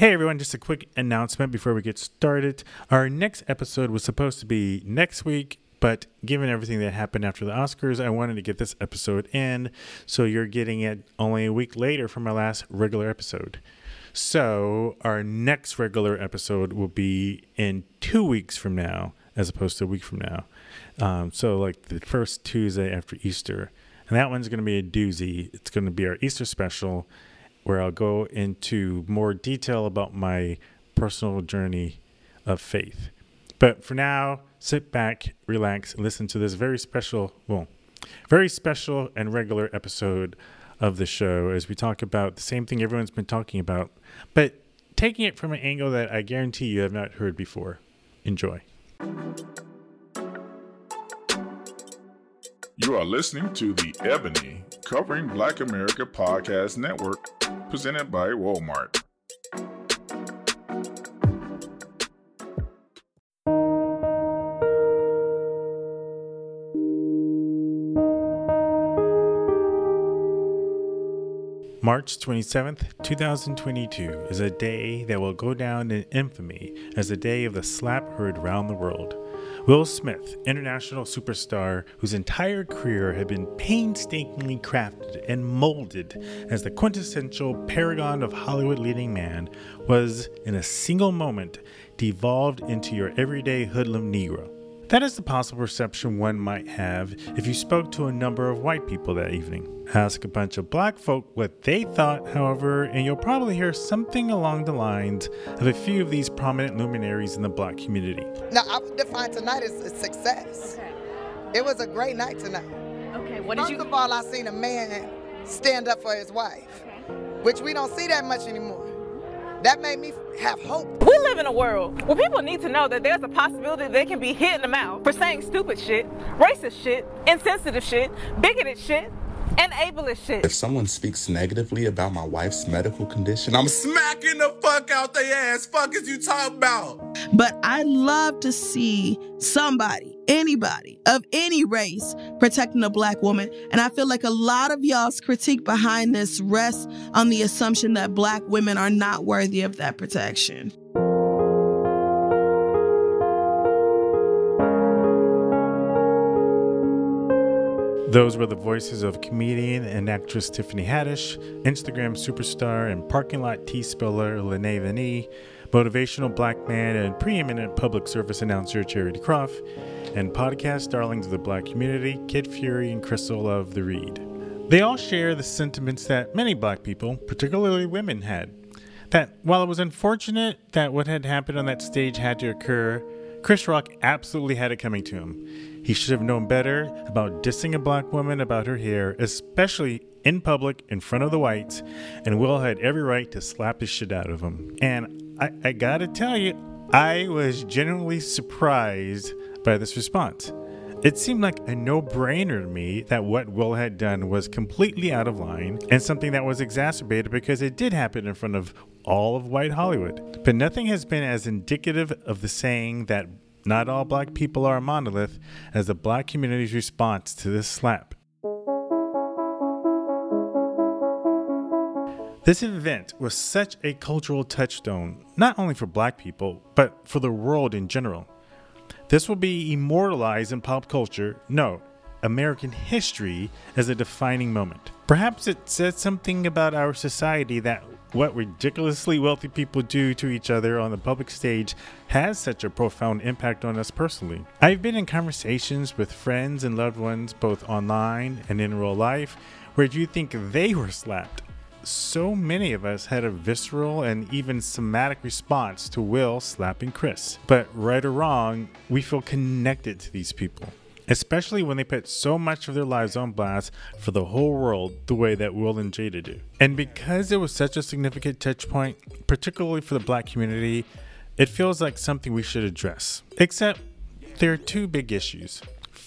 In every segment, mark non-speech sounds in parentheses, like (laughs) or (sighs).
Hey everyone, just a quick announcement before we get started. Our next episode was supposed to be next week, but given everything that happened after the Oscars, I wanted to get this episode in, so you're getting it only a week later from our last regular episode. So, our next regular episode will be in two weeks from now, as opposed to a week from now. Um, so, like the first Tuesday after Easter. And that one's going to be a doozy. It's going to be our Easter special where I'll go into more detail about my personal journey of faith. But for now, sit back, relax, and listen to this very special, well, very special and regular episode of the show as we talk about the same thing everyone's been talking about, but taking it from an angle that I guarantee you have not heard before. Enjoy. You are listening to the Ebony Covering Black America Podcast Network presented by Walmart. March 27th, 2022 is a day that will go down in infamy as the day of the slap heard around the world. Will Smith, international superstar whose entire career had been painstakingly crafted and molded as the quintessential paragon of Hollywood leading man, was, in a single moment, devolved into your everyday hoodlum Negro. That is the possible perception one might have if you spoke to a number of white people that evening. Ask a bunch of black folk what they thought, however, and you'll probably hear something along the lines of a few of these prominent luminaries in the black community. Now, I would define tonight as a success. Okay. It was a great night tonight. Okay. What did First you? of all, I seen a man stand up for his wife, which we don't see that much anymore. That made me have hope. We live in a world where people need to know that there's a possibility they can be hit in the mouth for saying stupid shit, racist shit, insensitive shit, bigoted shit, and ableist shit. If someone speaks negatively about my wife's medical condition, I'm smacking the fuck out their ass. Fuck is you talking about? But I love to see somebody, anybody of any race protecting a black woman. And I feel like a lot of y'all's critique behind this rests on the assumption that black women are not worthy of that protection. Those were the voices of comedian and actress Tiffany Haddish, Instagram superstar and parking lot tea spiller Lynae Vanee, motivational black man and preeminent public service announcer Charity Croff, and podcast darlings of the black community Kid Fury and Crissle of the Read. They all share the sentiments that many black people, particularly women, had. That while it was unfortunate that what had happened on that stage had to occur, Chris Rock absolutely had it coming to him. He should have known better about dissing a black woman about her hair, especially in public in front of the whites, and Will had every right to slap the shit out of him. And I, I gotta tell you, I was genuinely surprised by this response. It seemed like a no brainer to me that what Will had done was completely out of line and something that was exacerbated because it did happen in front of all of white Hollywood. But nothing has been as indicative of the saying that not all black people are a monolith as the black community's response to this slap. This event was such a cultural touchstone, not only for black people, but for the world in general. This will be immortalized in pop culture, no, American history, as a defining moment. Perhaps it says something about our society that what ridiculously wealthy people do to each other on the public stage has such a profound impact on us personally. I've been in conversations with friends and loved ones, both online and in real life, where do you think they were slapped. So many of us had a visceral and even somatic response to Will slapping Chris. But right or wrong, we feel connected to these people especially when they put so much of their lives on blast for the whole world the way that Will and Jada do. And because it was such a significant touch point, particularly for the black community, it feels like something we should address. Except there are two big issues.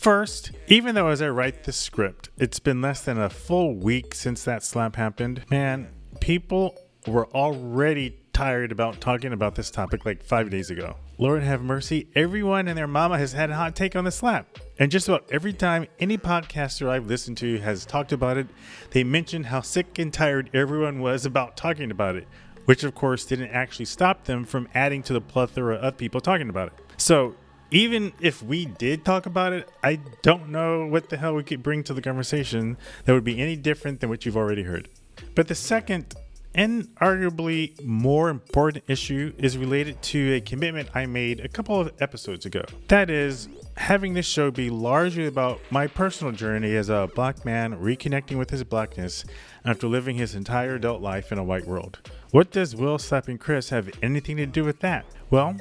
First, even though as I write this script, it's been less than a full week since that slap happened, man, people were already tired about talking about this topic like five days ago. Lord have mercy, everyone and their mama has had a hot take on the slap. And just about every time any podcaster I've listened to has talked about it, they mention how sick and tired everyone was about talking about it. which of course didn't actually stop them from adding to the plethora of people talking about it. So, even if we did talk about it, I don't know what the hell we could bring to the conversation that would be any different than what you've already heard. But the second and arguably more important issue is related to a commitment I made a couple of episodes ago. That is, having this show be largely about my personal journey as a black man reconnecting with his blackness after living his entire adult life in a white world. What does Will slapping Chris have anything to do with that? Well,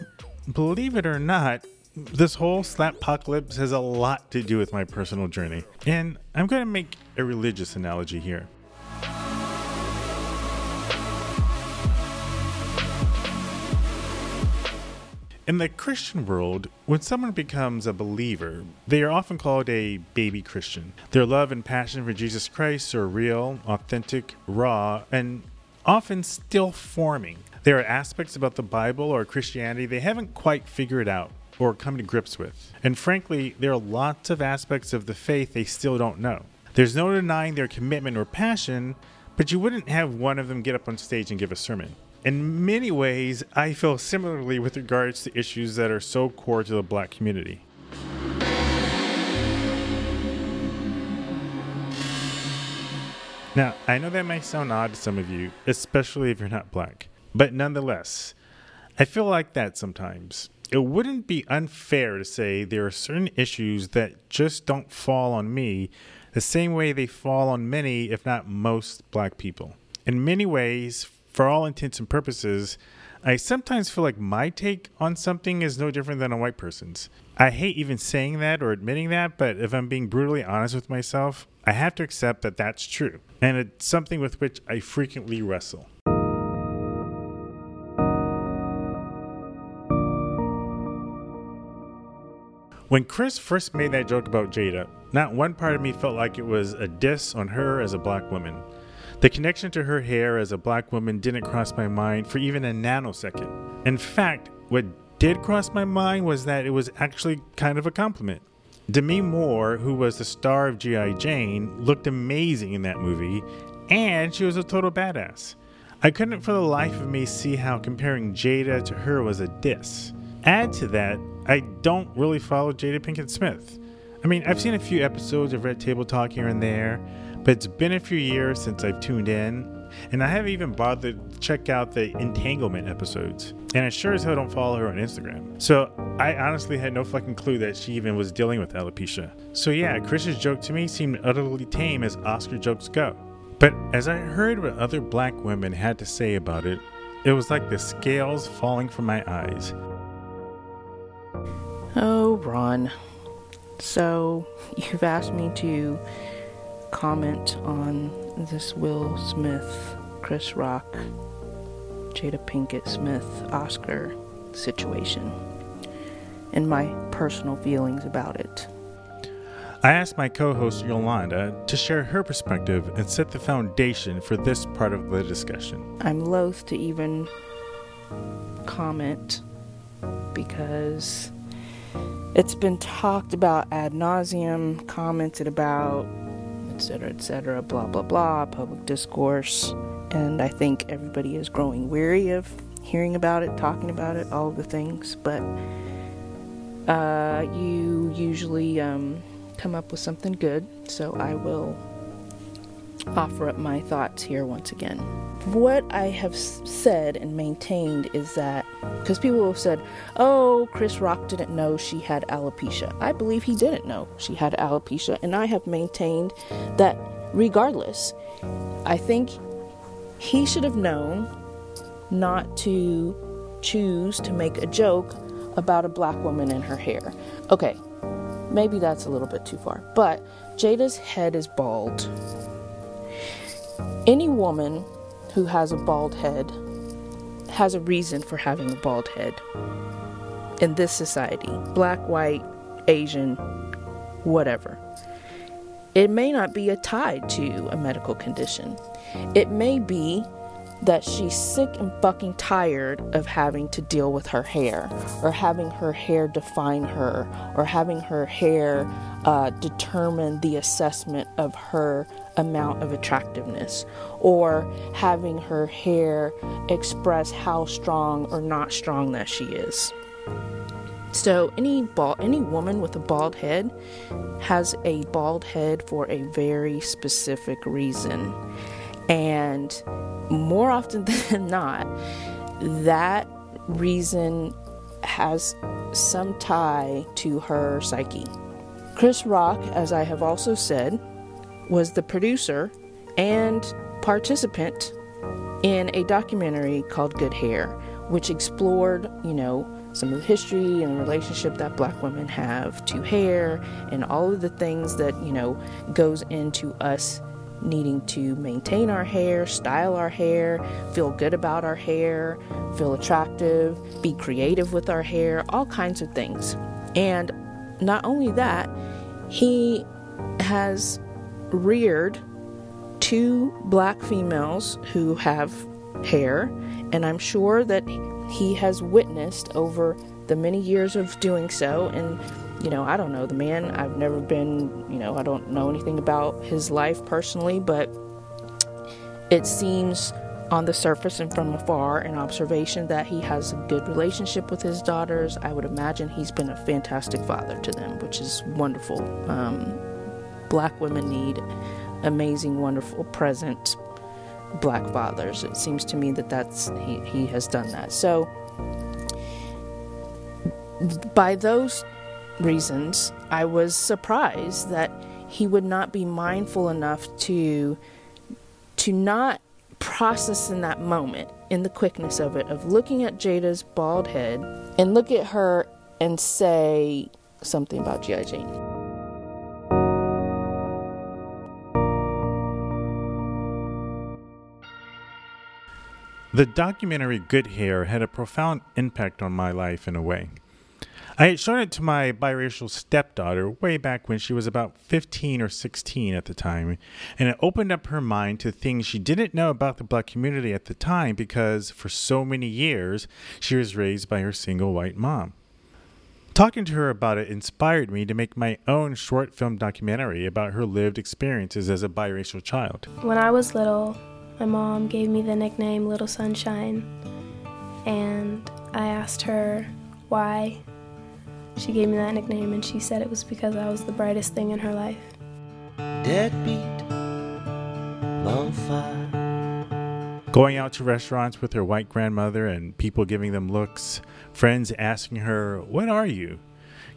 believe it or not, this whole slap apocalypse has a lot to do with my personal journey. And I'm going to make a religious analogy here. In the Christian world, when someone becomes a believer, they are often called a baby Christian. Their love and passion for Jesus Christ are real, authentic, raw, and often still forming. There are aspects about the Bible or Christianity they haven't quite figured out or come to grips with. And frankly, there are lots of aspects of the faith they still don't know. There's no denying their commitment or passion, but you wouldn't have one of them get up on stage and give a sermon. In many ways, I feel similarly with regards to issues that are so core to the black community. Now, I know that may sound odd to some of you, especially if you're not black, but nonetheless, I feel like that sometimes. It wouldn't be unfair to say there are certain issues that just don't fall on me the same way they fall on many, if not most, black people. In many ways, for all intents and purposes, I sometimes feel like my take on something is no different than a white person's. I hate even saying that or admitting that, but if I'm being brutally honest with myself, I have to accept that that's true. And it's something with which I frequently wrestle. When Chris first made that joke about Jada, not one part of me felt like it was a diss on her as a black woman. The connection to her hair as a black woman didn't cross my mind for even a nanosecond. In fact, what did cross my mind was that it was actually kind of a compliment. Demi Moore, who was the star of G.I. Jane, looked amazing in that movie, and she was a total badass. I couldn't for the life of me see how comparing Jada to her was a diss. Add to that, I don't really follow Jada Pinkett Smith. I mean, I've seen a few episodes of Red Table Talk here and there, but it's been a few years since I've tuned in, and I haven't even bothered to check out the entanglement episodes. And I sure as hell don't follow her on Instagram. So I honestly had no fucking clue that she even was dealing with alopecia. So yeah, Chris's joke to me seemed utterly tame as Oscar jokes go. But as I heard what other black women had to say about it, it was like the scales falling from my eyes. Oh, Ron. So, you've asked me to comment on this Will Smith, Chris Rock, Jada Pinkett Smith, Oscar situation and my personal feelings about it. I asked my co host Yolanda to share her perspective and set the foundation for this part of the discussion. I'm loath to even comment because it's been talked about ad nauseum, commented about, etc., etc., blah, blah, blah, public discourse. And I think everybody is growing weary of hearing about it, talking about it, all of the things. But uh, you usually um, come up with something good, so I will offer up my thoughts here once again. What I have said and maintained is that because people have said, oh, Chris Rock didn't know she had alopecia. I believe he didn't know she had alopecia, and I have maintained that regardless, I think he should have known not to choose to make a joke about a black woman and her hair. Okay, maybe that's a little bit too far, but Jada's head is bald. Any woman who has a bald head has a reason for having a bald head in this society black, white, Asian, whatever. It may not be a tied to a medical condition. It may be that she's sick and fucking tired of having to deal with her hair or having her hair define her or having her hair uh, determine the assessment of her amount of attractiveness or having her hair express how strong or not strong that she is. So any bald, any woman with a bald head has a bald head for a very specific reason. And more often (laughs) than not, that reason has some tie to her psyche. Chris Rock, as I have also said, was the producer and participant in a documentary called Good Hair, which explored, you know, some of the history and the relationship that black women have to hair and all of the things that, you know, goes into us needing to maintain our hair, style our hair, feel good about our hair, feel attractive, be creative with our hair, all kinds of things. And not only that, he has reared two black females who have hair, and I'm sure that he has witnessed over the many years of doing so and you know, I don't know the man. I've never been, you know, I don't know anything about his life personally, but it seems on the surface and from afar an observation that he has a good relationship with his daughters. I would imagine he's been a fantastic father to them, which is wonderful. Um, black women need amazing, wonderful, present black fathers. It seems to me that that's he, he has done that. So by those reasons, I was surprised that he would not be mindful enough to to not process in that moment, in the quickness of it, of looking at Jada's bald head and look at her and say something about G.I. Jane. The documentary Good Hair had a profound impact on my life in a way. I had shown it to my biracial stepdaughter way back when she was about 15 or 16 at the time, and it opened up her mind to things she didn't know about the black community at the time because for so many years she was raised by her single white mom. Talking to her about it inspired me to make my own short film documentary about her lived experiences as a biracial child. When I was little, my mom gave me the nickname Little Sunshine, and I asked her why she gave me that nickname, and she said it was because I was the brightest thing in her life. Deadbeat, bonfire. Going out to restaurants with her white grandmother and people giving them looks, friends asking her, What are you?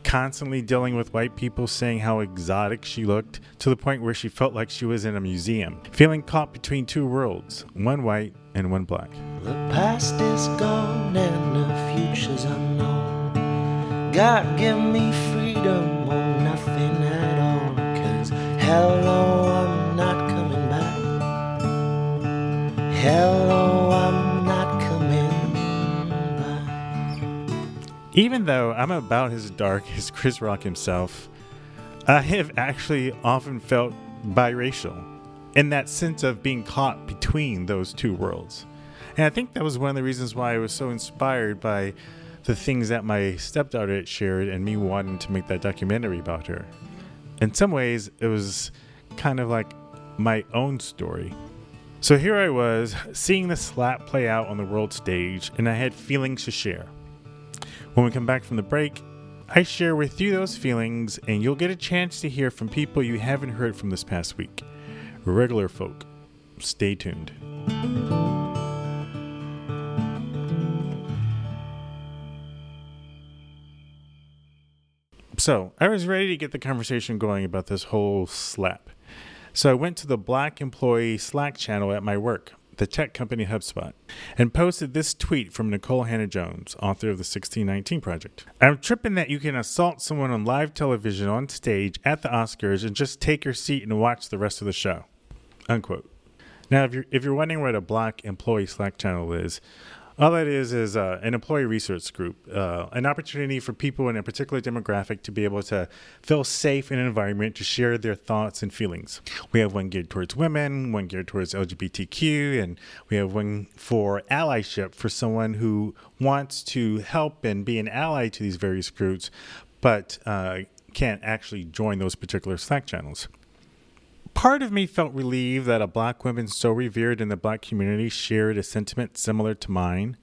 Constantly dealing with white people saying how exotic she looked to the point where she felt like she was in a museum, feeling caught between two worlds, one white and one black. The past is gone and the future's unknown. God give me freedom or nothing at all. Cause hello, I'm not coming back. Hello, I'm Even though I'm about as dark as Chris Rock himself, I have actually often felt biracial in that sense of being caught between those two worlds. And I think that was one of the reasons why I was so inspired by the things that my stepdaughter had shared and me wanting to make that documentary about her. In some ways, it was kind of like my own story. So here I was, seeing the slap play out on the world stage, and I had feelings to share. When we come back from the break, I share with you those feelings, and you'll get a chance to hear from people you haven't heard from this past week. Regular folk. Stay tuned. So I was ready to get the conversation going about this whole slap. So I went to the Black Employee Slack channel at my work, the tech company HubSpot, and posted this tweet from Nikole Hannah-Jones, author of the 1619 Project. I'm tripping that you can assault someone on live television on stage at the Oscars and just take your seat and watch the rest of the show. Unquote. Now, if you're if you're wondering what a Black Employee Slack channel is, All that is is uh, an employee research group, uh, an opportunity for people in a particular demographic to be able to feel safe in an environment to share their thoughts and feelings. We have one geared towards women, one geared towards LGBTQ, and we have one for allyship for someone who wants to help and be an ally to these various groups, but uh, can't actually join those particular Slack channels part of me felt relieved that a black woman so revered in the black community shared a sentiment similar to mine.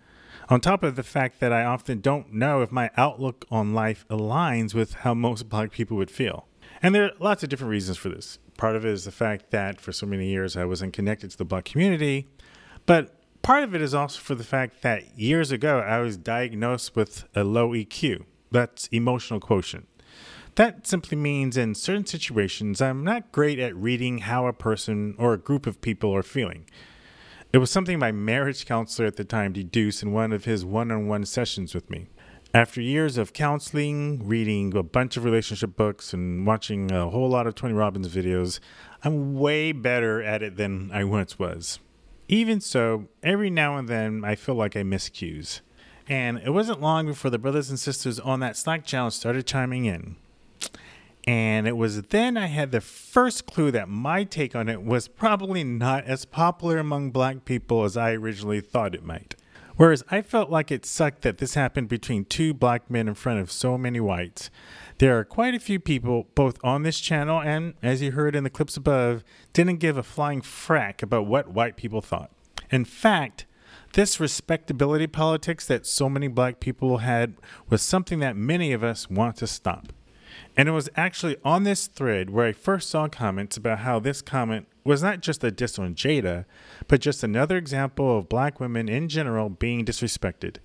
On top of the fact that I often don't know if my outlook on life aligns with how most black people would feel. And there are lots of different reasons for this. Part of it is the fact that for so many years I wasn't connected to the black community, but part of it is also for the fact that years ago I was diagnosed with a low EQ. That's emotional quotient. That simply means in certain situations, I'm not great at reading how a person or a group of people are feeling. It was something my marriage counselor at the time deduced in one of his one on one sessions with me. After years of counseling, reading a bunch of relationship books, and watching a whole lot of Tony Robbins videos, I'm way better at it than I once was. Even so, every now and then I feel like I miss cues. And it wasn't long before the brothers and sisters on that Slack channel started chiming in. And it was then I had the first clue that my take on it was probably not as popular among black people as I originally thought it might. Whereas I felt like it sucked that this happened between two black men in front of so many whites. There are quite a few people, both on this channel and, as you heard in the clips above, didn't give a flying frack about what white people thought. In fact, this respectability politics that so many black people had was something that many of us want to stop. And it was actually on this thread where I first saw comments about how this comment was not just a diss on Jada, but just another example of black women in general being disrespected.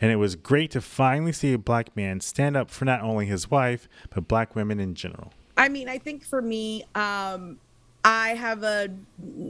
And it was great to finally see a black man stand up for not only his wife, but black women in general. I mean, I think for me, um, I have a,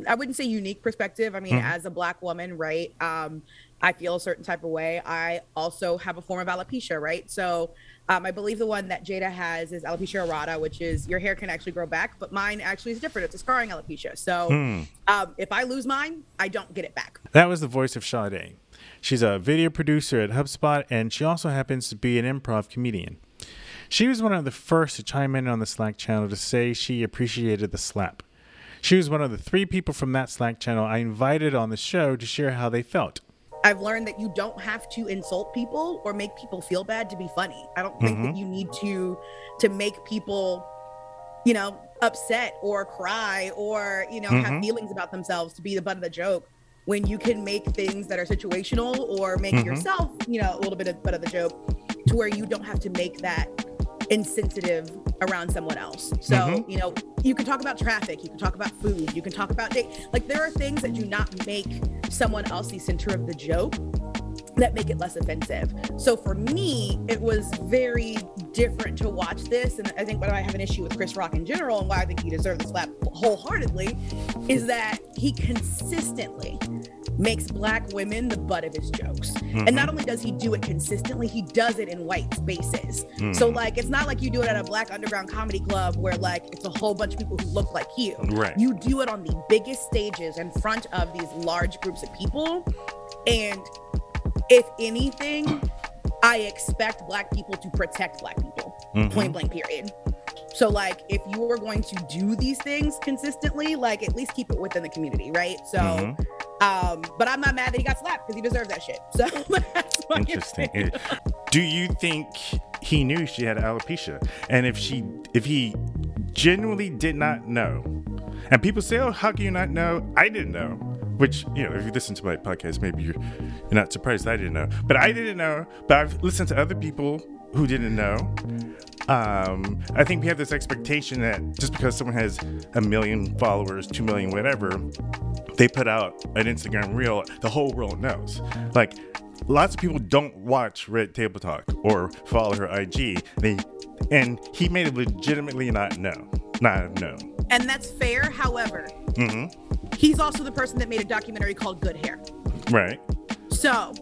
I wouldn't say unique perspective. I mean, mm-hmm. as a black woman, right? Um, I feel a certain type of way. I also have a form of alopecia, right? So um, I believe the one that Jada has is alopecia areata, which is your hair can actually grow back, but mine actually is different. It's a scarring alopecia. So hmm. um, if I lose mine, I don't get it back. That was the voice of Sade. She's a video producer at HubSpot, and she also happens to be an improv comedian. She was one of the first to chime in on the Slack channel to say she appreciated the slap. She was one of the three people from that Slack channel I invited on the show to share how they felt. I've learned that you don't have to insult people or make people feel bad to be funny. I don't think mm-hmm. that you need to to make people, you know, upset or cry or, you know, mm-hmm. have feelings about themselves to be the butt of the joke when you can make things that are situational or make mm-hmm. yourself, you know, a little bit of butt of the joke to where you don't have to make that insensitive around someone else. So, mm-hmm. you know, you can talk about traffic, you can talk about food, you can talk about date. Like there are things that do not make someone else the center of the joke that make it less offensive. So for me, it was very different to watch this. And I think what I have an issue with Chris Rock in general and why I think he deserves the slap wholeheartedly is that he consistently makes black women the butt of his jokes. Mm-hmm. And not only does he do it consistently, he does it in white spaces. Mm-hmm. So like it's not like you do it at a black underground comedy club where like it's a whole bunch of people who look like you. Right. You do it on the biggest stages in front of these large groups of people. And if anything, I expect black people to protect black people. Mm-hmm. Point blank period. So like if you are going to do these things consistently, like at least keep it within the community, right? So mm-hmm. um, but I'm not mad that he got slapped because he deserves that shit. So (laughs) interesting. do you think he knew she had alopecia? And if she if he genuinely did not know, and people say, Oh, how can you not know? I didn't know. Which, you know, if you listen to my podcast, maybe you're, you're not surprised I didn't know. But I didn't know. But I've listened to other people who didn't know. Um, I think we have this expectation that just because someone has a million followers, two million, whatever, they put out an Instagram reel, the whole world knows. Like, lots of people don't watch Red Table Talk or follow her IG. They, and he made it legitimately not know, not know. And that's fair. However, mm-hmm. He's also the person that made a documentary called Good Hair. Right. So,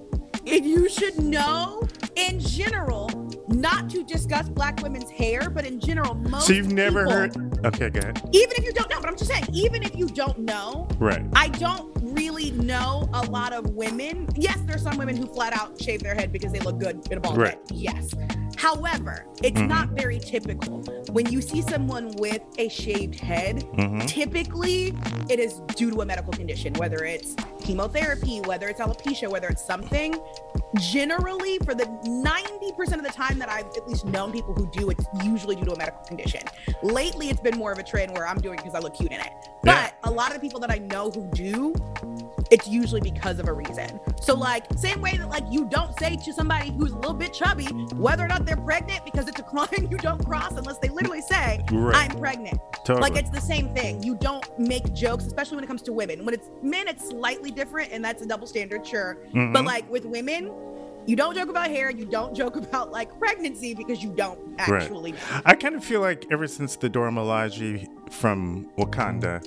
if you should know in general not to discuss black women's hair, but in general, most. So you've never people, heard? Okay, go ahead. Even if you don't know, but I'm just saying, even if you don't know, right? I don't really know a lot of women. Yes, there's some women who flat out shave their head because they look good in a bald Right. head. Yes. However, it's Mhm. not very typical. When you see someone with a shaved head, Mhm. typically it is due to a medical condition, whether it's chemotherapy, whether it's alopecia, whether it's something. Generally, for the 90% of the time that I've at least known people who do, it's usually due to a medical condition. Lately, it's been more of a trend where I'm doing it because I look cute in it. Yeah. But a lot of the people that I know who do, it's usually because of a reason. So, like, same way that like you don't say to somebody who's a little bit chubby whether or not they're pregnant because it's a (laughs) line you don't cross unless they literally say, Right. "I'm pregnant." Totally. Like it's the same thing. You don't make jokes, especially when it comes to women. When it's men, it's slightly different, and that's a double standard, sure. Mhm. But like with women, you don't joke about hair. You don't joke about like pregnancy because you don't actually. know. I kind of feel like ever since the Dora Milaje from Wakanda,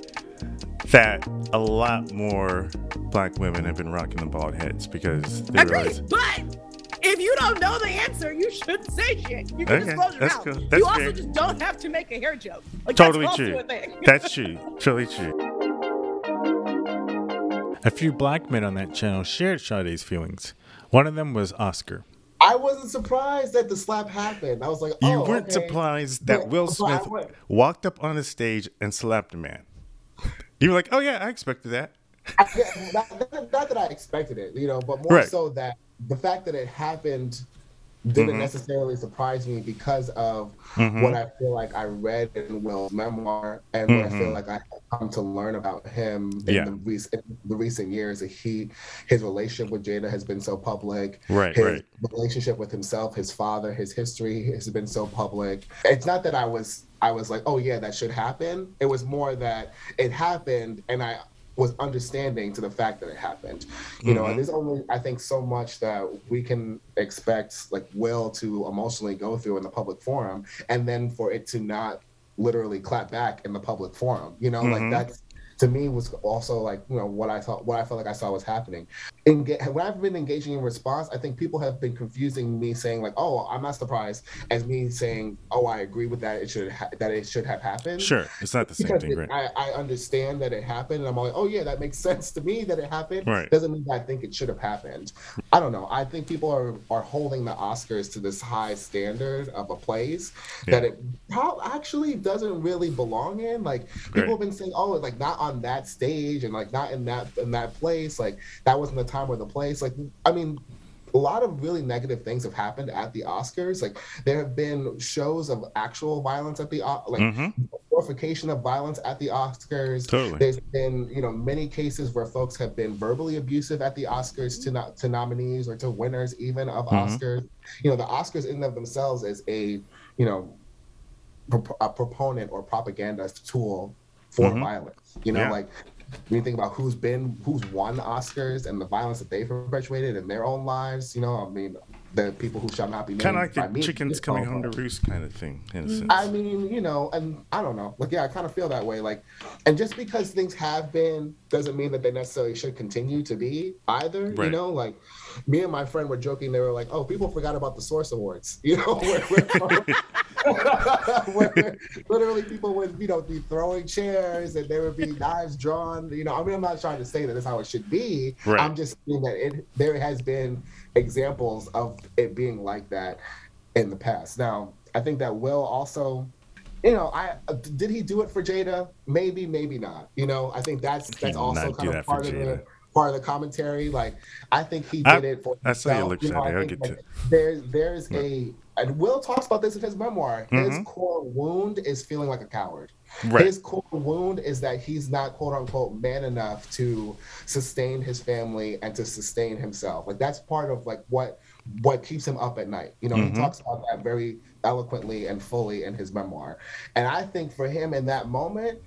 that a lot more black women have been rocking the bald heads because they realize. Agreed. But if you don't know the answer, you shouldn't say shit. You can Okay, just close your mouth. cool. You also fair. just don't have to make a hair joke. Like, Totally that's true. That's true. Totally true. A few black men on that channel shared Sade's feelings. One of them was Oscar. I wasn't surprised that the slap happened. I was like, oh, You weren't okay. surprised that Will Smith walked up on the stage and slapped a man. You were like, oh yeah, I expected that. Not- not that I expected it, you know, but more Right. so that the fact that it happened didn't Mhm. necessarily surprise me because of Mhm. what I feel like I read in Will's memoir and what I feel Mhm. like I have come to learn about him in Yeah. the, recent, the recent years. That he, his relationship with Jada has been so public. Right, his right. relationship with himself, his father, his history has been so public. It's not that I was I was like, oh yeah, that should happen. It was more that it happened and I was understanding to the fact that it happened. You know, Mhm. and there's only I think so much that we can expect like Will to emotionally go through in the public forum and then for it to not literally clap back in the public forum. You know, Mhm. like that's to me was also like you know what I thought what I felt like I saw was happening. When I've been engaging in response, I think people have been confusing me saying like, "Oh, I'm not surprised," as me saying, "Oh, I agree with that. It should ha- that it should have happened." Sure, it's not the same because thing, it- right? I, I understand that it happened, and I'm like, "Oh yeah, that makes (laughs) sense to me that it happened." Right. Doesn't mean that I think it should have happened. I don't know. I think people are are holding the Oscars to this high standard of a place that it prob- actually doesn't really belong in. Like people Right. have been saying, "Oh, like not on that stage and like not in that in that place." Like that wasn't the time or the place. Like I mean, a lot of really negative things have happened at the Oscars. Like there have been shows of actual violence at the like Mhm. glorification of violence at the Oscars. Totally. There's been you know many cases where folks have been verbally abusive at the Oscars to not to nominees or to winners even of Mhm. Oscars. You know the Oscars in and of themselves is a you know pro- a proponent or propagandist tool for Mhm. violence. You know Yeah. like when you think about who's been who's won Oscars and the violence that they've perpetuated in their own lives, you know, I mean, the people who shall not be named Kind of like by the me, chickens coming home to roost kind of thing, in a mm. sense. I mean, you know, and I don't know. Like, yeah, I kind of feel that way. Like, and just because things have been doesn't mean that they necessarily should continue to be either. You know, like me and my friend were joking. They were like, "Oh, people forgot about the Source Awards." (laughs) You know, where, (laughs) where, where literally people would, you know, be throwing chairs and there would be knives drawn. You know, I mean, I'm not trying to say that that's how it should be. Right. I'm just saying that it there has been examples of it being like that in the past. Now, I think that Will also, you know, I did he do it for Jada? Maybe, maybe not. You know, I think that's that's also kind of part of the. Part of the commentary. Like, I think he I- did it for I saw your himself. lips, You know, Sandy. I I'll get to- there's there's a and Will talks about this in his memoir. His Mhm. core wound is feeling like a coward. Right. His core wound is that he's not quote unquote man enough to sustain his family and to sustain himself. Like that's part of like what what keeps him up at night. You know, Mhm. he talks about that very eloquently and fully in his memoir. And I think for him in that moment,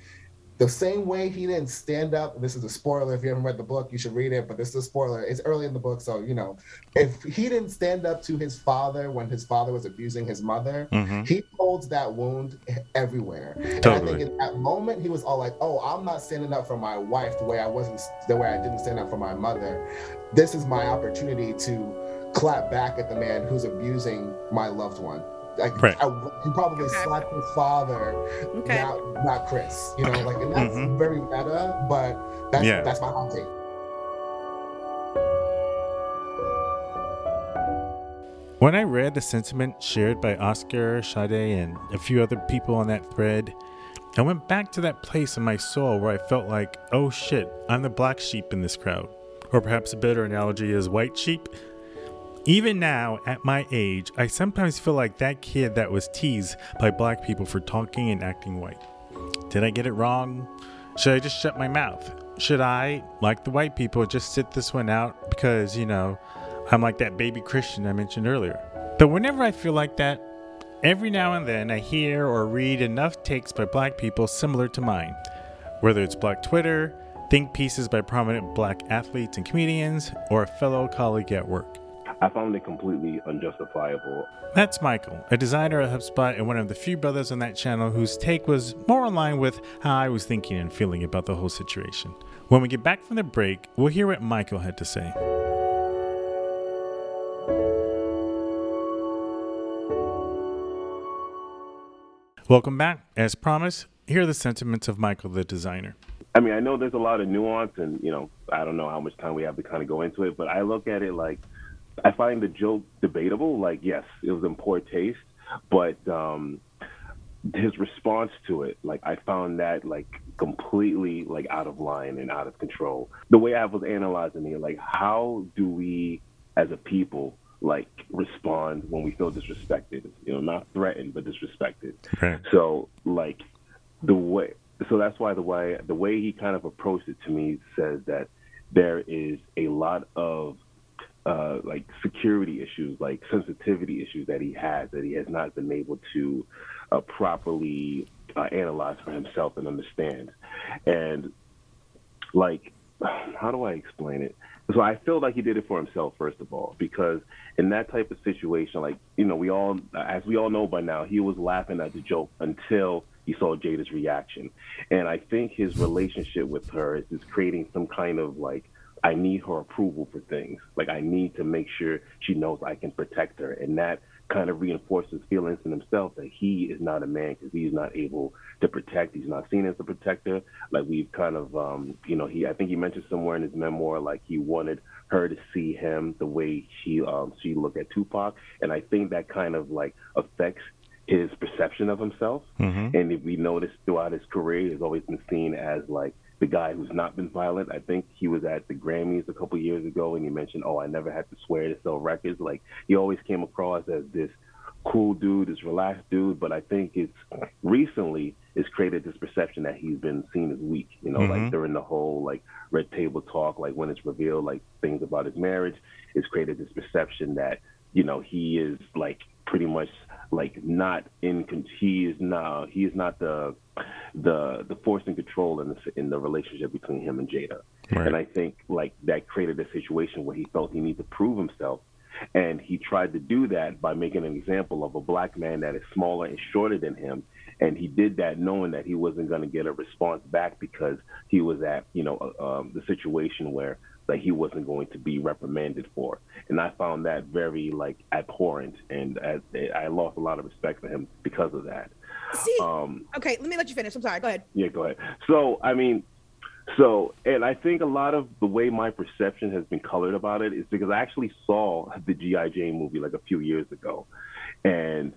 the same way he didn't stand up. This is a spoiler. If you haven't read the book, you should read it. But this is a spoiler. It's early in the book, so you know, if he didn't stand up to his father when his father was abusing his mother, Mhm. he holds that wound everywhere. And I think in that moment, he was all like, "Oh, I'm not standing up for my wife the way I wasn't, the way I didn't stand up for my mother. This is my opportunity to clap back at the man who's abusing my loved one." Like right. I, you probably okay. slapped his father, okay. not not Chris. You know, like and that's mm-hmm. very meta, but that's yeah. that's my hot take. When I read the sentiment shared by Oscar, Sade, and a few other people on that thread, I went back to that place in my soul where I felt like, oh shit, I'm the black sheep in this crowd. Or perhaps a better analogy is white sheep, even now, at my age, I sometimes feel like that kid that was teased by black people for talking and acting white. Did I get it wrong? Should I just shut my mouth? Should I, like the white people, just sit this one out because, you know, I'm like that baby Christian I mentioned earlier? But whenever I feel like that, every now and then I hear or read enough takes by black people similar to mine. Whether it's Black Twitter, think pieces by prominent black athletes and comedians, or a fellow colleague at work. I found it completely unjustifiable. That's Michael, a designer at HubSpot and one of the few brothers on that channel whose take was more in line with how I was thinking and feeling about the whole situation. When we get back from the break, we'll hear what Michael had to say. Welcome back. As promised, here are the sentiments of Michael, the designer. I mean, I know there's a lot of nuance, and you know, I don't know how much time we have to kind of go into it, but I look at it like I find the joke debatable. Like, yes, it was in poor taste, but um, his response to it, like, I found that like completely like out of line and out of control. The way I was analyzing it, like, how do we as a people like respond when we feel disrespected? You know, not threatened, but disrespected. Right. So, like, the way so that's why the way the way he kind of approached it to me says that there is a lot of uh, like security issues, like sensitivity issues that he has that he has not been able to uh, properly uh, analyze for himself and understand. And like, (sighs) how do I explain it? So I feel like he did it for himself, first of all, because in that type of situation, like you know, we all, as we all know by now, he was laughing at the joke until he saw Jada's reaction, and I think his relationship with her is, is creating some kind of like I need her approval for things. Like I need to make sure she knows I can protect her, and that kind of reinforces feelings in himself that he is not a man because he's not able to protect. He's not seen as a protector. Like we've kind of, um, you know, he I think he mentioned somewhere in his memoir like he wanted her to see him the way she um, she looked at Tupac, and I think that kind of like affects his perception of himself. Mm-hmm. And if we notice throughout his career, he's always been seen as like the guy who's not been violent. I think he was at the Grammys a couple years ago and he mentioned, "Oh, I never had to swear to sell records." Like he always came across as this cool dude, this relaxed dude. But I think it's recently it's created this perception that he's been seen as weak. You know, Mhm. like during the whole like red table talk, like when it's revealed like things about his marriage, it's created this perception that you know he is like pretty much like not in con- he is not he is not the the the force and control in the in the relationship between him and Jada. Right. And I think like that created a situation where he felt he needed to prove himself. And he tried to do that by making an example of a black man that is smaller and shorter than him. And he did that knowing that he wasn't going to get a response back because he was at, you know, uh, um, the situation where like he wasn't going to be reprimanded for. And I found that very like abhorrent, and I, I lost a lot of respect for him because of that. See, Um, okay, let me let you finish. I'm sorry. Go ahead. yeah, go ahead. So, I mean, so, and I think a lot of the way my perception has been colored about it is because I actually saw the G.I. Jane movie like a few years ago. And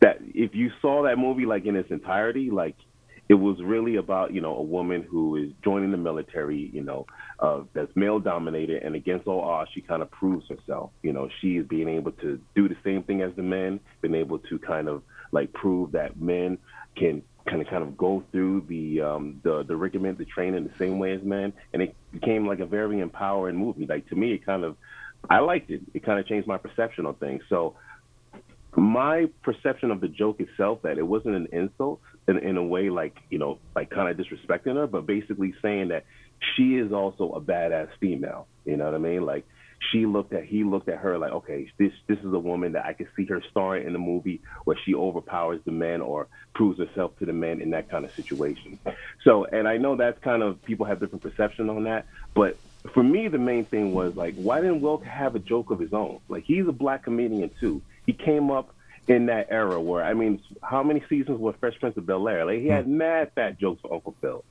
that, if you saw that movie like in its entirety, like, it was really about, you know, a woman who is joining the military, you know, uh, that's male dominated, and against all odds, she kind of proves herself. You know, she is being able to do the same thing as the men, been able to kind of like prove that men can kind of kind of go through the um the the regiment, the training the same way as men, and it became like a very empowering movie. Like to me, it kind of I liked it. It kind of changed my perception on things. So my perception of the joke itself that it wasn't an insult in, in a way like you know like kind of disrespecting her, but basically saying that she is also a badass female. You know what I mean? Like she looked at he looked at her like okay this this is a woman that I could see her starring in a movie where she overpowers the men or proves herself to the men in that kind of situation. So and I know that's kind of people have different perception on that, but for me the main thing was like why didn't Will have a joke of his own? Like he's a black comedian too. He came up in that era where I mean, how many seasons was Fresh Prince of Bel Air? Like he had mad fat jokes for Uncle Phil.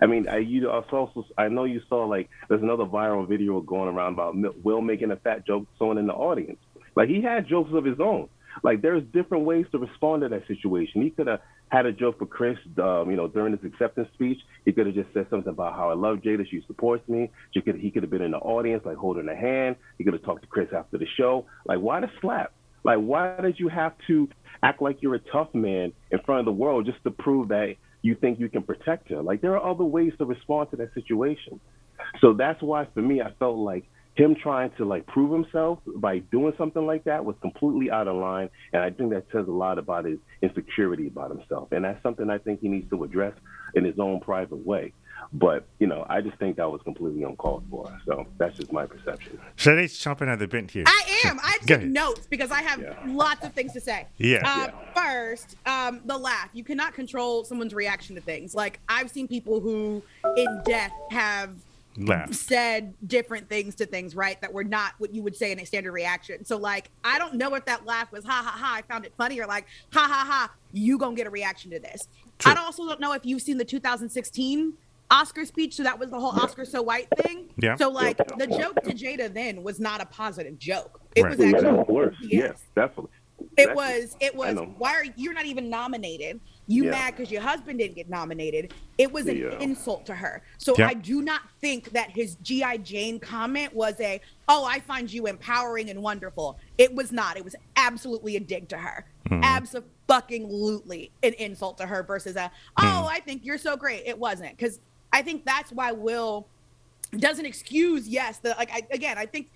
I mean, I you I also I know you saw like there's another viral video going around about Will making a fat joke to someone in the audience. Like he had jokes of his own. Like there's different ways to respond to that situation. He could have had a joke for Chris, um, you know, during his acceptance speech. He could have just said something about how I love Jada. She supports me. She could, he could have been in the audience, like holding her hand. He could have talked to Chris after the show. Like, why the slap? Like, why did you have to act like you're a tough man in front of the world just to prove that you think you can protect her? Like, there are other ways to respond to that situation. So that's why, for me, I felt like him trying to like prove himself by doing something like that was completely out of line and i think that says a lot about his insecurity about himself and that's something i think he needs to address in his own private way but you know i just think that was completely uncalled for so that's just my perception Sade's chomping at the bit here. I am. I Go took notes because I have lots of things to say. Yeah. Uh, First, um, the laugh. You cannot control someone's reaction to things. Like I've seen people who, in death, have Laugh. said different things to things, right? That were not what you would say in a standard reaction. So, like, I don't know if that laugh was ha ha ha, I found it funny, or like ha ha ha, you gonna get a reaction to this. I also don't know if you've seen the 2016 Oscar speech. So that was the whole Oscar so white thing. Yeah. So like the joke to Jada then was not a positive joke. It was yeah, actually that's worse yes definitely it Exactly. was it was why are you're not even nominated? You Yeah. mad because your husband didn't get nominated. It was an Yeah. insult to her. So Yeah. I do not think that his G.I. Jane comment was a, oh, I find you empowering and wonderful. It was not. It was absolutely a dig to her. Mhm. Absolutely an insult to her versus a, oh, I think you're so great. It wasn't. Because I think that's why Will doesn't excuse, yes, the like I again, I think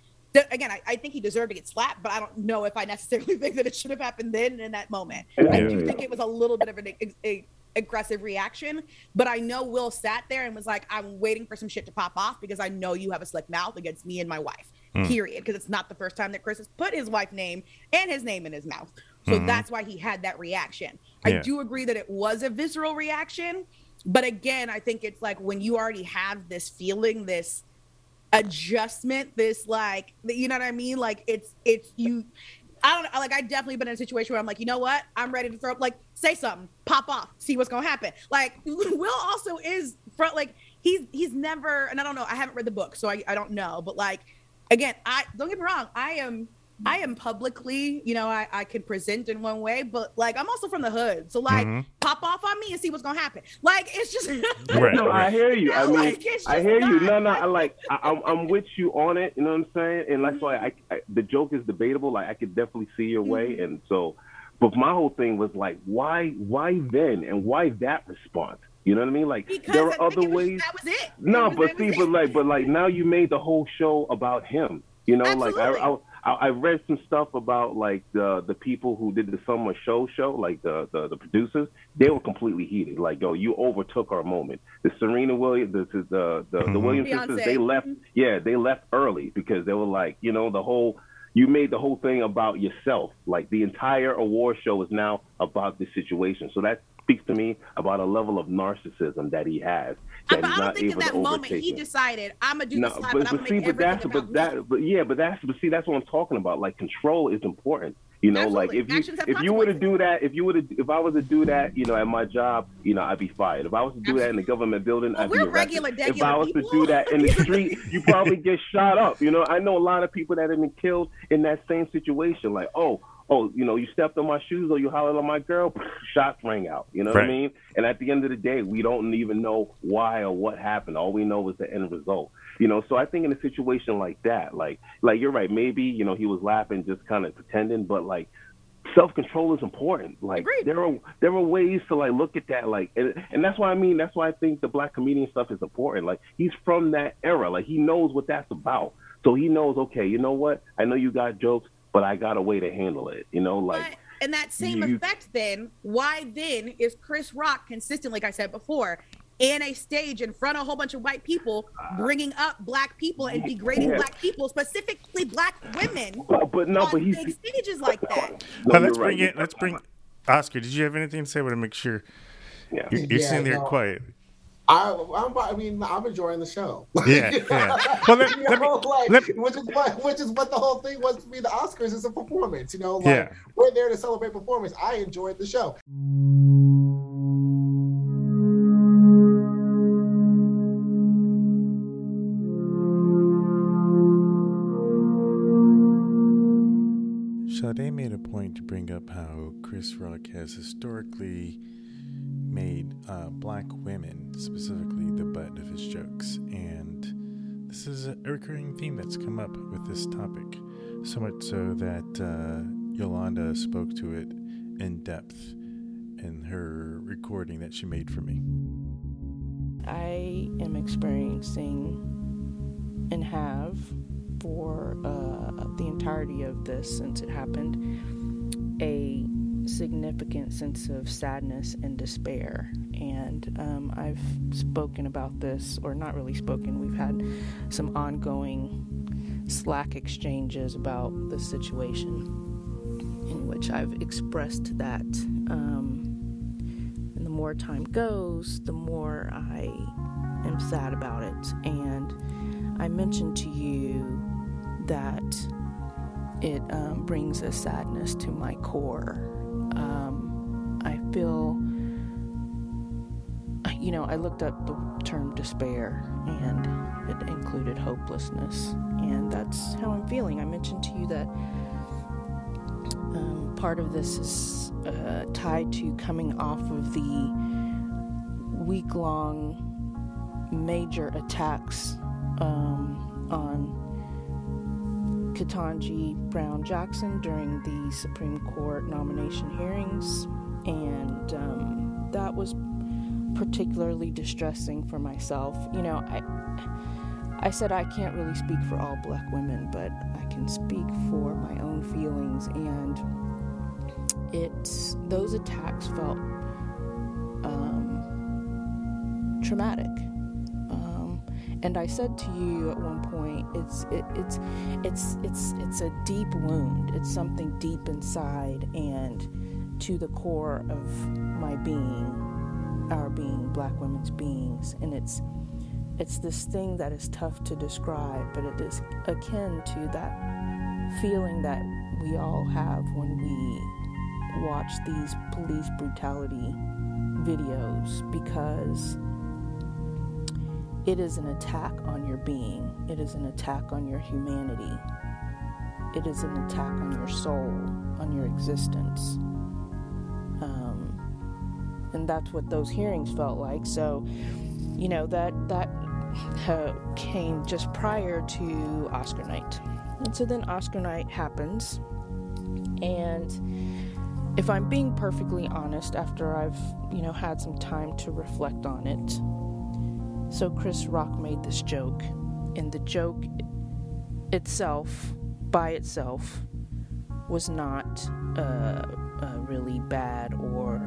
again, I, I think he deserved to get slapped, but I don't know if I necessarily (laughs) think that it should have happened then in that moment. I do Yeah. think it was a little bit of an a, a- aggressive reaction, but I know Will sat there and was like, I'm waiting for some shit to pop off because I know you have a slick mouth against me and my wife. Mm. Period. Because it's not the first time that Chris has put his wife's name and his name in his mouth. So Mhm. that's why he had that reaction. Yeah. I do agree that it was a visceral reaction, but again, I think it's like when you already have this feeling, this adjustment, this like, you know what I mean? Like it's it's you. I don't. Like I definitely been in a situation where I'm like, you know what? I'm ready to throw up. Like say something, pop off, see what's gonna happen. Like (laughs) Will also is front. Like he's he's never. And I don't know. I haven't read the book, so I I don't know. But like again, I don't get me wrong. I am. I am publicly, you know, I, I can present in one way, but like I'm also from the hood. So like Mhm. pop off on me and see what's gonna happen. Like it's just (laughs) no, I hear you. I mean, like, I just hear you. No, no, I like. I, I'm, I'm with you on it. You know what I'm saying? And that's why I, I, the joke is debatable. Like I could definitely see your way, and so, but my whole thing was like, why, why then, and why that response? You know what I mean? Like because there are other it was- ways. that was it. No, It was- but that was see, it. but like, but like now you made the whole show about him. You know, like I, I, I I read some stuff about like the the people who did the summer show show, like the the, the producers. They were completely heated. Like, yo, you overtook our moment. The Serena Williams, the the the, the Mhm. Williams Beyonce. sisters, they left. Yeah, they left early because they were like, you know, the whole. You made the whole thing about yourself. Like the entire award show is now about this situation. So that speaks to me about a level of narcissism that he has that But he's I not able that to moment overtake he decided I'm gonna do No, slap, but, but, but see, but that's but that but yeah, but that's but see that's what I'm talking about. Like control is important. You know, like if you Actions if you were to do that, if you were to if I was to do that, you know, at my job, you know, I'd be fired. If I was to do that in the government building, I'd be arrested. regular, if I was people. to do that in the (laughs) street, you probably get shot up. You know, I know a lot of people that have been killed in that same situation. Like, oh, oh, you know, you stepped on my shoes or you hollered on my girl, (laughs) shots rang out. You know what I mean? And at the end of the day, we don't even know why or what happened. All we know is the end result. You know, so I think in a situation like that, like, like you're right. Maybe you know he was laughing, just kind of pretending, but like self control is important. Like there are there are ways to like look at that, like, and, and that's why I mean that's why I think the black comedian stuff is important. Like he's from that era, like he knows what that's about. So he knows, okay, you know what? I know you got jokes, but I got a way to handle it. You know, like And that same You- effect, then, why then is Chris Rock consistent, like I said before, in a stage in front of a whole bunch of white people, ah. bringing up black people and degrading Yeah. black people, specifically black women, But, but no, on but he's big stages like that? No, let's bring right. it. Let's bring Oscar. Did you have anything to say? I want to make sure. Yeah, you're, you're Yeah, sitting there no. quiet. I, I'm, I mean, I'm enjoying the show. (laughs) Yeah, yeah. Well, let- You let me- like, let- which is what, which is what the whole thing was to me. The Oscars is a performance. You know, like Yeah. we're there to celebrate performance. I enjoyed the show. Sade made a point to bring up how Chris Rock has historically made uh, black women, specifically, the butt of his jokes. And this is a recurring theme that's come up with this topic. So much so that uh, Yolanda spoke to it in depth in her recording that she made for me. I am experiencing and have for uh, the entirety of this since it happened a significant sense of sadness and despair. And um, I've spoken about this, or not really spoken, we've had some ongoing Slack exchanges about the situation in which I've expressed that. Um, and the more time goes, the more I am sad about it. And I mentioned to you that it um, brings a sadness to my core. Um, I feel, you know, I looked up the term despair and it included hopelessness, and that's how I'm feeling. I mentioned to you that um, part of this is uh, tied to coming off of the week long major attacks um, on Ketanji Brown Jackson during the Supreme Court nomination hearings, and um, that was particularly distressing for myself. You know, I I said I can't really speak for all black women, but I can speak for my own feelings, and it's those attacks felt um, traumatic. And I said to you at one point, it's it, it's it's it's it's a deep wound. It's something deep inside and to the core of my being, our being, black women's beings. And it's it's this thing that is tough to describe, but it is akin to that feeling that we all have when we watch these police brutality videos because it is an attack on your being, it is an attack on your humanity, it is an attack on your soul, on your existence. Um, and that's what those hearings felt like. So, you know, that, that uh, came just prior to Oscar night. And so then Oscar night happens, and if I'm being perfectly honest, after I've, you know, had some time to reflect on it, so Chris Rock made this joke, and the joke itself, by itself, was not a, a really bad or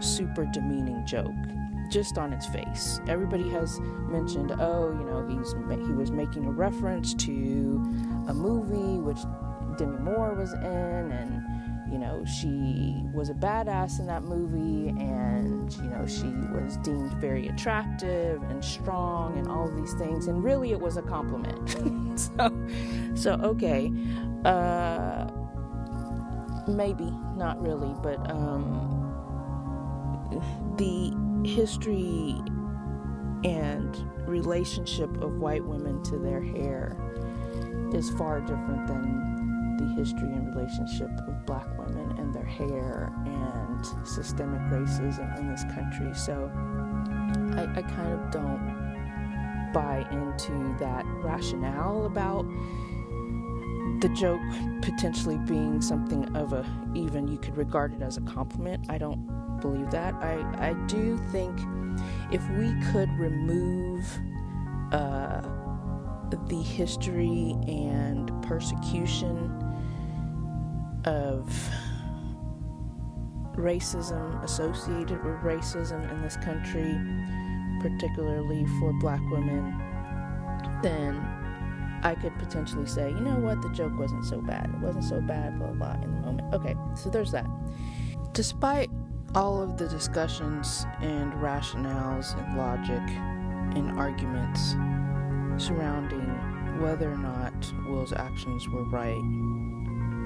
super demeaning joke just on its face. Everybody has mentioned, oh, you know, he's he was making a reference to a movie which Demi Moore was in, and you know, she was a badass in that movie and, you know, she was deemed very attractive and strong and all of these things. And really, it was a compliment. (laughs) so, so, okay. Uh, maybe, not really, but um, the history and relationship of white women to their hair is far different than the history and relationship of black women and their hair and systemic racism in this country. So I, I kind of don't buy into that rationale about the joke potentially being something of a even you could regard it as a compliment. I don't believe that. I, I do think if we could remove uh, the history and persecution of racism associated with racism in this country, particularly for black women, then I could potentially say, you know what, the joke wasn't so bad. It wasn't so bad, blah, blah, in the moment. Okay, so there's that. Despite all of the discussions and rationales and logic and arguments surrounding whether or not Will's actions were right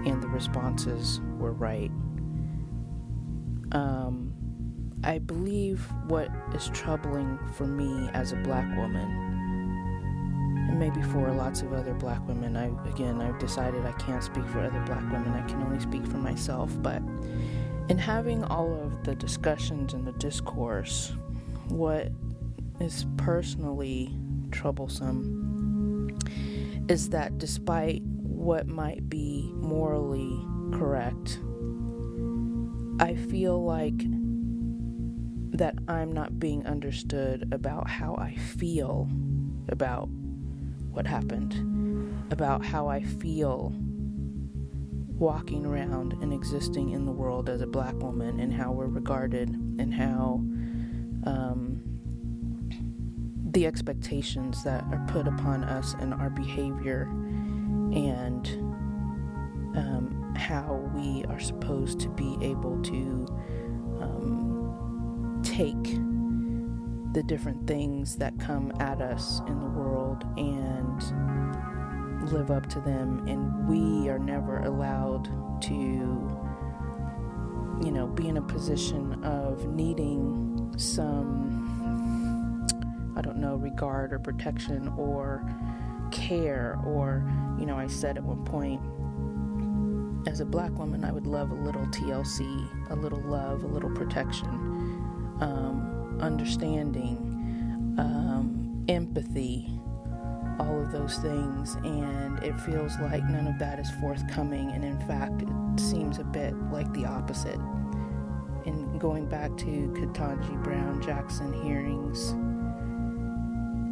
and the responses were right. Um, I believe what is troubling for me as a black woman, and maybe for lots of other black women. I again, I've decided I can't speak for other black women. I can only speak for myself. But in having all of the discussions and the discourse, what is personally troublesome is that despite what might be morally correct, I feel like that I'm not being understood about how I feel about what happened, about how I feel walking around and existing in the world as a black woman and how we're regarded and how um, the expectations that are put upon us and our behavior and um, how we are supposed to be able to um, take the different things that come at us in the world and live up to them. And we are never allowed to you know be in a position of needing some I don't know regard or protection or care or you know I said at one point as a black woman I would love a little TLC a little love a little protection um, understanding um, empathy all of those things, and it feels like none of that is forthcoming, and in fact, it seems a bit like the opposite. And going back to Ketanji Brown Jackson hearings,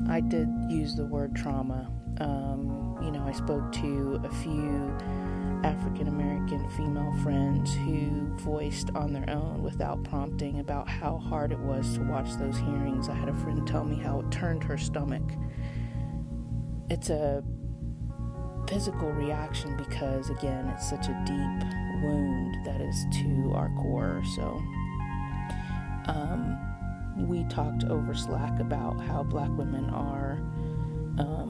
I did use the word trauma. Um, you know, I spoke to a few African American female friends who voiced on their own without prompting about how hard it was to watch those hearings. I had a friend tell me how it turned her stomach it's a physical reaction because again it's such a deep wound that is to our core so um, we talked over slack about how black women are um,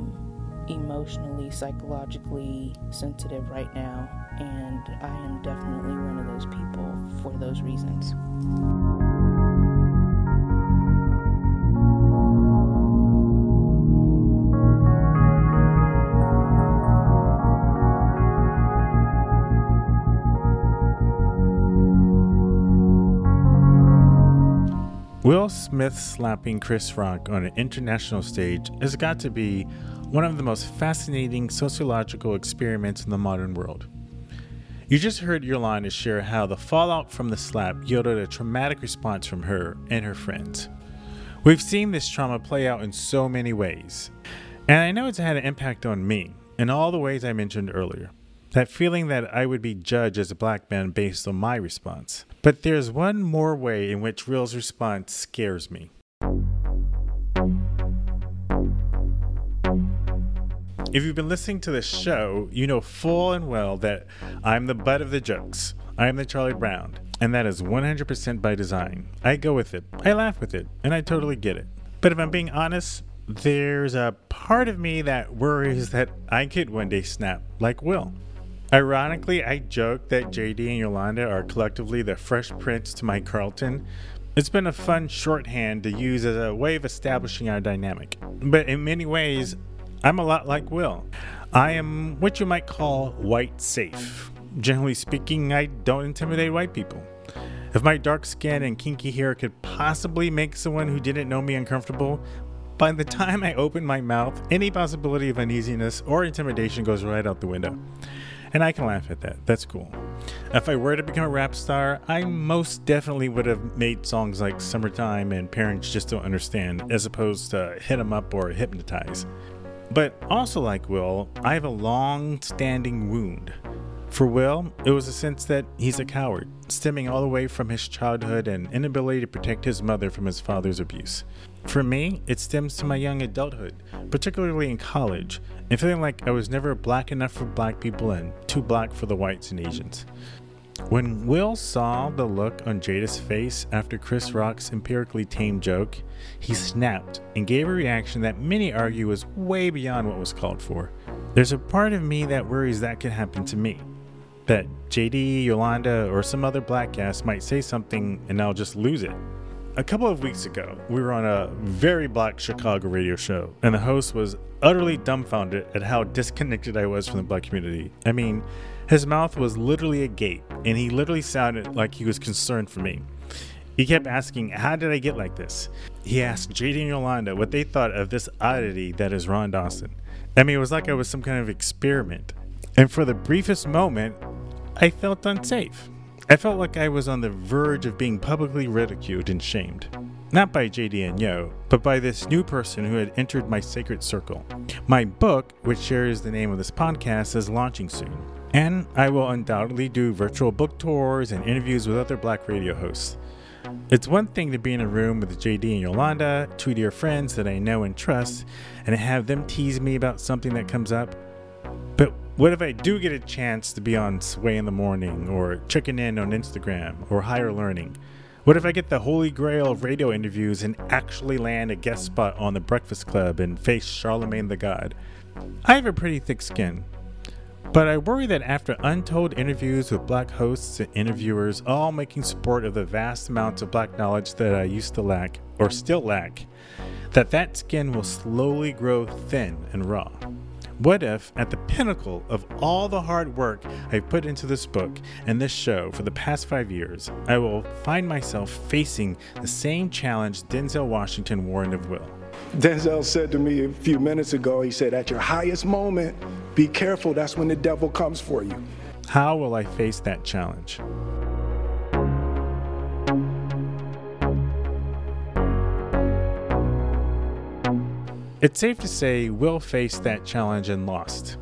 emotionally psychologically sensitive right now and i am definitely one of those people for those reasons. Will Smith slapping Chris Rock on an international stage has got to be one of the most fascinating sociological experiments in the modern world. You just heard Yolanda share how the fallout from the slap yielded a traumatic response from her and her friends. We've seen this trauma play out in so many ways, and I know it's had an impact on me in all the ways I mentioned earlier. That feeling that I would be judged as a black man based on my response. But there's one more way in which Will's response scares me. If you've been listening to this show, you know full and well that I'm the butt of the jokes. I am the Charlie Brown, and that is 100% by design. I go with it, I laugh with it, and I totally get it. But if I'm being honest, there's a part of me that worries that I could one day snap like Will. Ironically, I joke that JD and Yolanda are collectively the Fresh Prince to my Carlton. It's been a fun shorthand to use as a way of establishing our dynamic. But in many ways, I'm a lot like Will. I am what you might call white safe. Generally speaking, I don't intimidate white people. If my dark skin and kinky hair could possibly make someone who didn't know me uncomfortable, by the time I open my mouth, any possibility of uneasiness or intimidation goes right out the window. And I can laugh at that. That's cool. If I were to become a rap star, I most definitely would have made songs like Summertime and Parents Just Don't Understand, as opposed to Hit 'em Up or Hypnotize. But also, like Will, I have a long standing wound. For Will, it was a sense that he's a coward, stemming all the way from his childhood and inability to protect his mother from his father's abuse. For me, it stems to my young adulthood, particularly in college, and feeling like I was never black enough for black people and too black for the whites and Asians. When Will saw the look on Jada's face after Chris Rock's empirically tame joke, he snapped and gave a reaction that many argue was way beyond what was called for. There's a part of me that worries that could happen to me. That JD, Yolanda, or some other black ass might say something and I'll just lose it. a couple of weeks ago, we were on a very black Chicago radio show, and the host was utterly dumbfounded at how disconnected I was from the black community. I mean, his mouth was literally agape, and he literally sounded like he was concerned for me. He kept asking, How did I get like this? He asked JD and Yolanda what they thought of this oddity that is Ron Dawson. I mean, it was like I was some kind of experiment. And for the briefest moment, I felt unsafe. I felt like I was on the verge of being publicly ridiculed and shamed. Not by JD and Yo, but by this new person who had entered my sacred circle. My book, which shares the name of this podcast, is launching soon. And I will undoubtedly do virtual book tours and interviews with other black radio hosts. It's one thing to be in a room with JD and Yolanda, two dear friends that I know and trust, and have them tease me about something that comes up. But what if I do get a chance to be on Sway in the Morning, or Chicken In on Instagram, or Higher Learning? What if I get the holy grail of radio interviews and actually land a guest spot on The Breakfast Club and face Charlemagne the God? I have a pretty thick skin, but I worry that after untold interviews with black hosts and interviewers, all making sport of the vast amounts of black knowledge that I used to lack, or still lack, that that skin will slowly grow thin and raw. What if, at the pinnacle of all the hard work I've put into this book and this show for the past five years, I will find myself facing the same challenge Denzel Washington warned of Will? Denzel said to me a few minutes ago, he said, At your highest moment, be careful, that's when the devil comes for you. How will I face that challenge? It's safe to say Will faced that challenge and lost.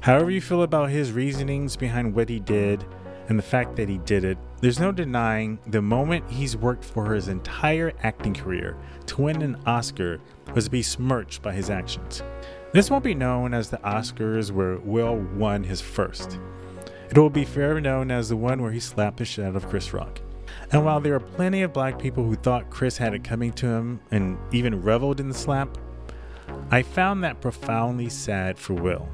However, you feel about his reasonings behind what he did and the fact that he did it, there's no denying the moment he's worked for his entire acting career to win an Oscar was besmirched by his actions. This won't be known as the Oscars where Will won his first. It will be forever known as the one where he slapped the shit out of Chris Rock. And while there are plenty of black people who thought Chris had it coming to him and even reveled in the slap, I found that profoundly sad for Will.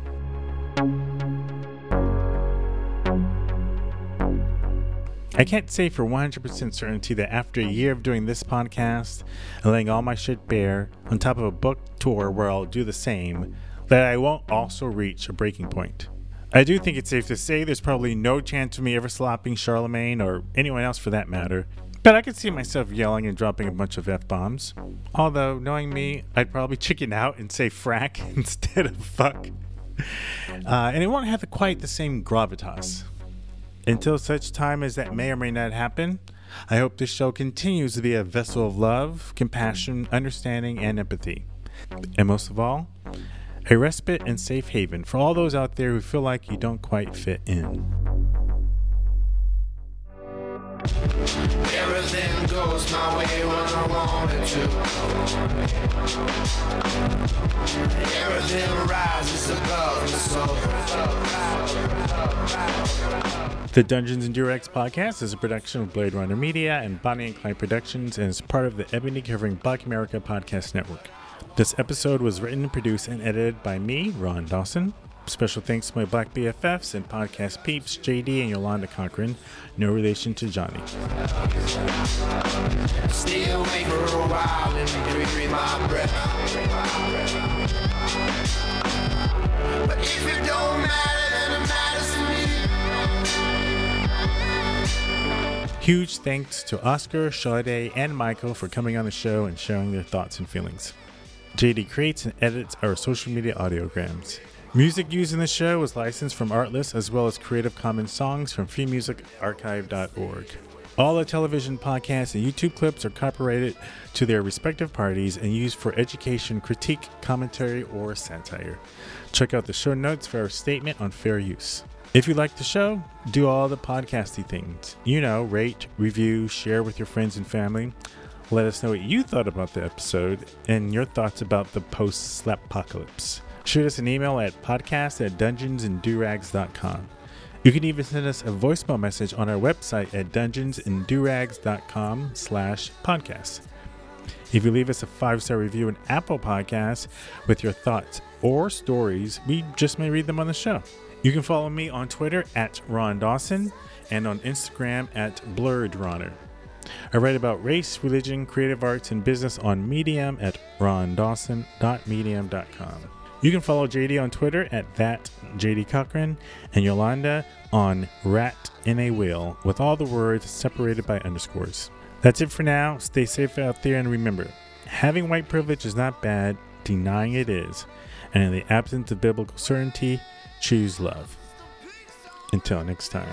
I can't say for 100% certainty that after a year of doing this podcast and laying all my shit bare, on top of a book tour where I'll do the same, that I won't also reach a breaking point. I do think it's safe to say there's probably no chance of me ever slapping Charlemagne or anyone else for that matter, but I could see myself yelling and dropping a bunch of F bombs. Although, knowing me, I'd probably chicken out and say frack (laughs) instead of fuck. Uh, and it won't have quite the same gravitas. Until such time as that may or may not happen, I hope this show continues to be a vessel of love, compassion, understanding, and empathy. And most of all, a respite and safe haven for all those out there who feel like you don't quite fit in. Everything goes my way when I want it to. Everything rises above the. The Dungeons and Durags podcast is a production of Blade Runner Media and Bonnie and Clyde Productions and is part of the Ebony Covering Black America podcast network. This episode was written, produced, and edited by me, Ron Dawson. Special thanks to my black BFFs and podcast peeps, JD and Yolanda Cochran, no relation to Johnny. Stay away for a while and breathe my breath. But if it don't matter, then it matters to me. Huge thanks to Oscar, Sade, and Michael for coming on the show and sharing their thoughts and feelings. JD creates and edits our social media audiograms. Music used in the show was licensed from Artlist as well as Creative Commons songs from freemusicarchive.org. All the television podcasts and YouTube clips are copyrighted to their respective parties and used for education, critique, commentary, or satire. Check out the show notes for our statement on fair use. If you like the show, do all the podcasty things. You know, rate, review, share with your friends and family. Let us know what you thought about the episode and your thoughts about the post slap apocalypse. Shoot us an email at podcast at dungeonsanddurags.com. You can even send us a voicemail message on our website at dungeonsanddurags.com slash podcast. If you leave us a five-star review in Apple Podcasts with your thoughts or stories, we just may read them on the show. You can follow me on Twitter at Ron Dawson and on Instagram at Blerd Ronner. I write about race, religion, creative arts, and business on Medium at rondawson.medium.com. You can follow JD on Twitter at that JD Cochran and Yolanda on rat in a wheel with all the words separated by underscores. That's it for now. Stay safe out there and remember, having white privilege is not bad, denying it is. And in the absence of biblical certainty, choose love. Until next time.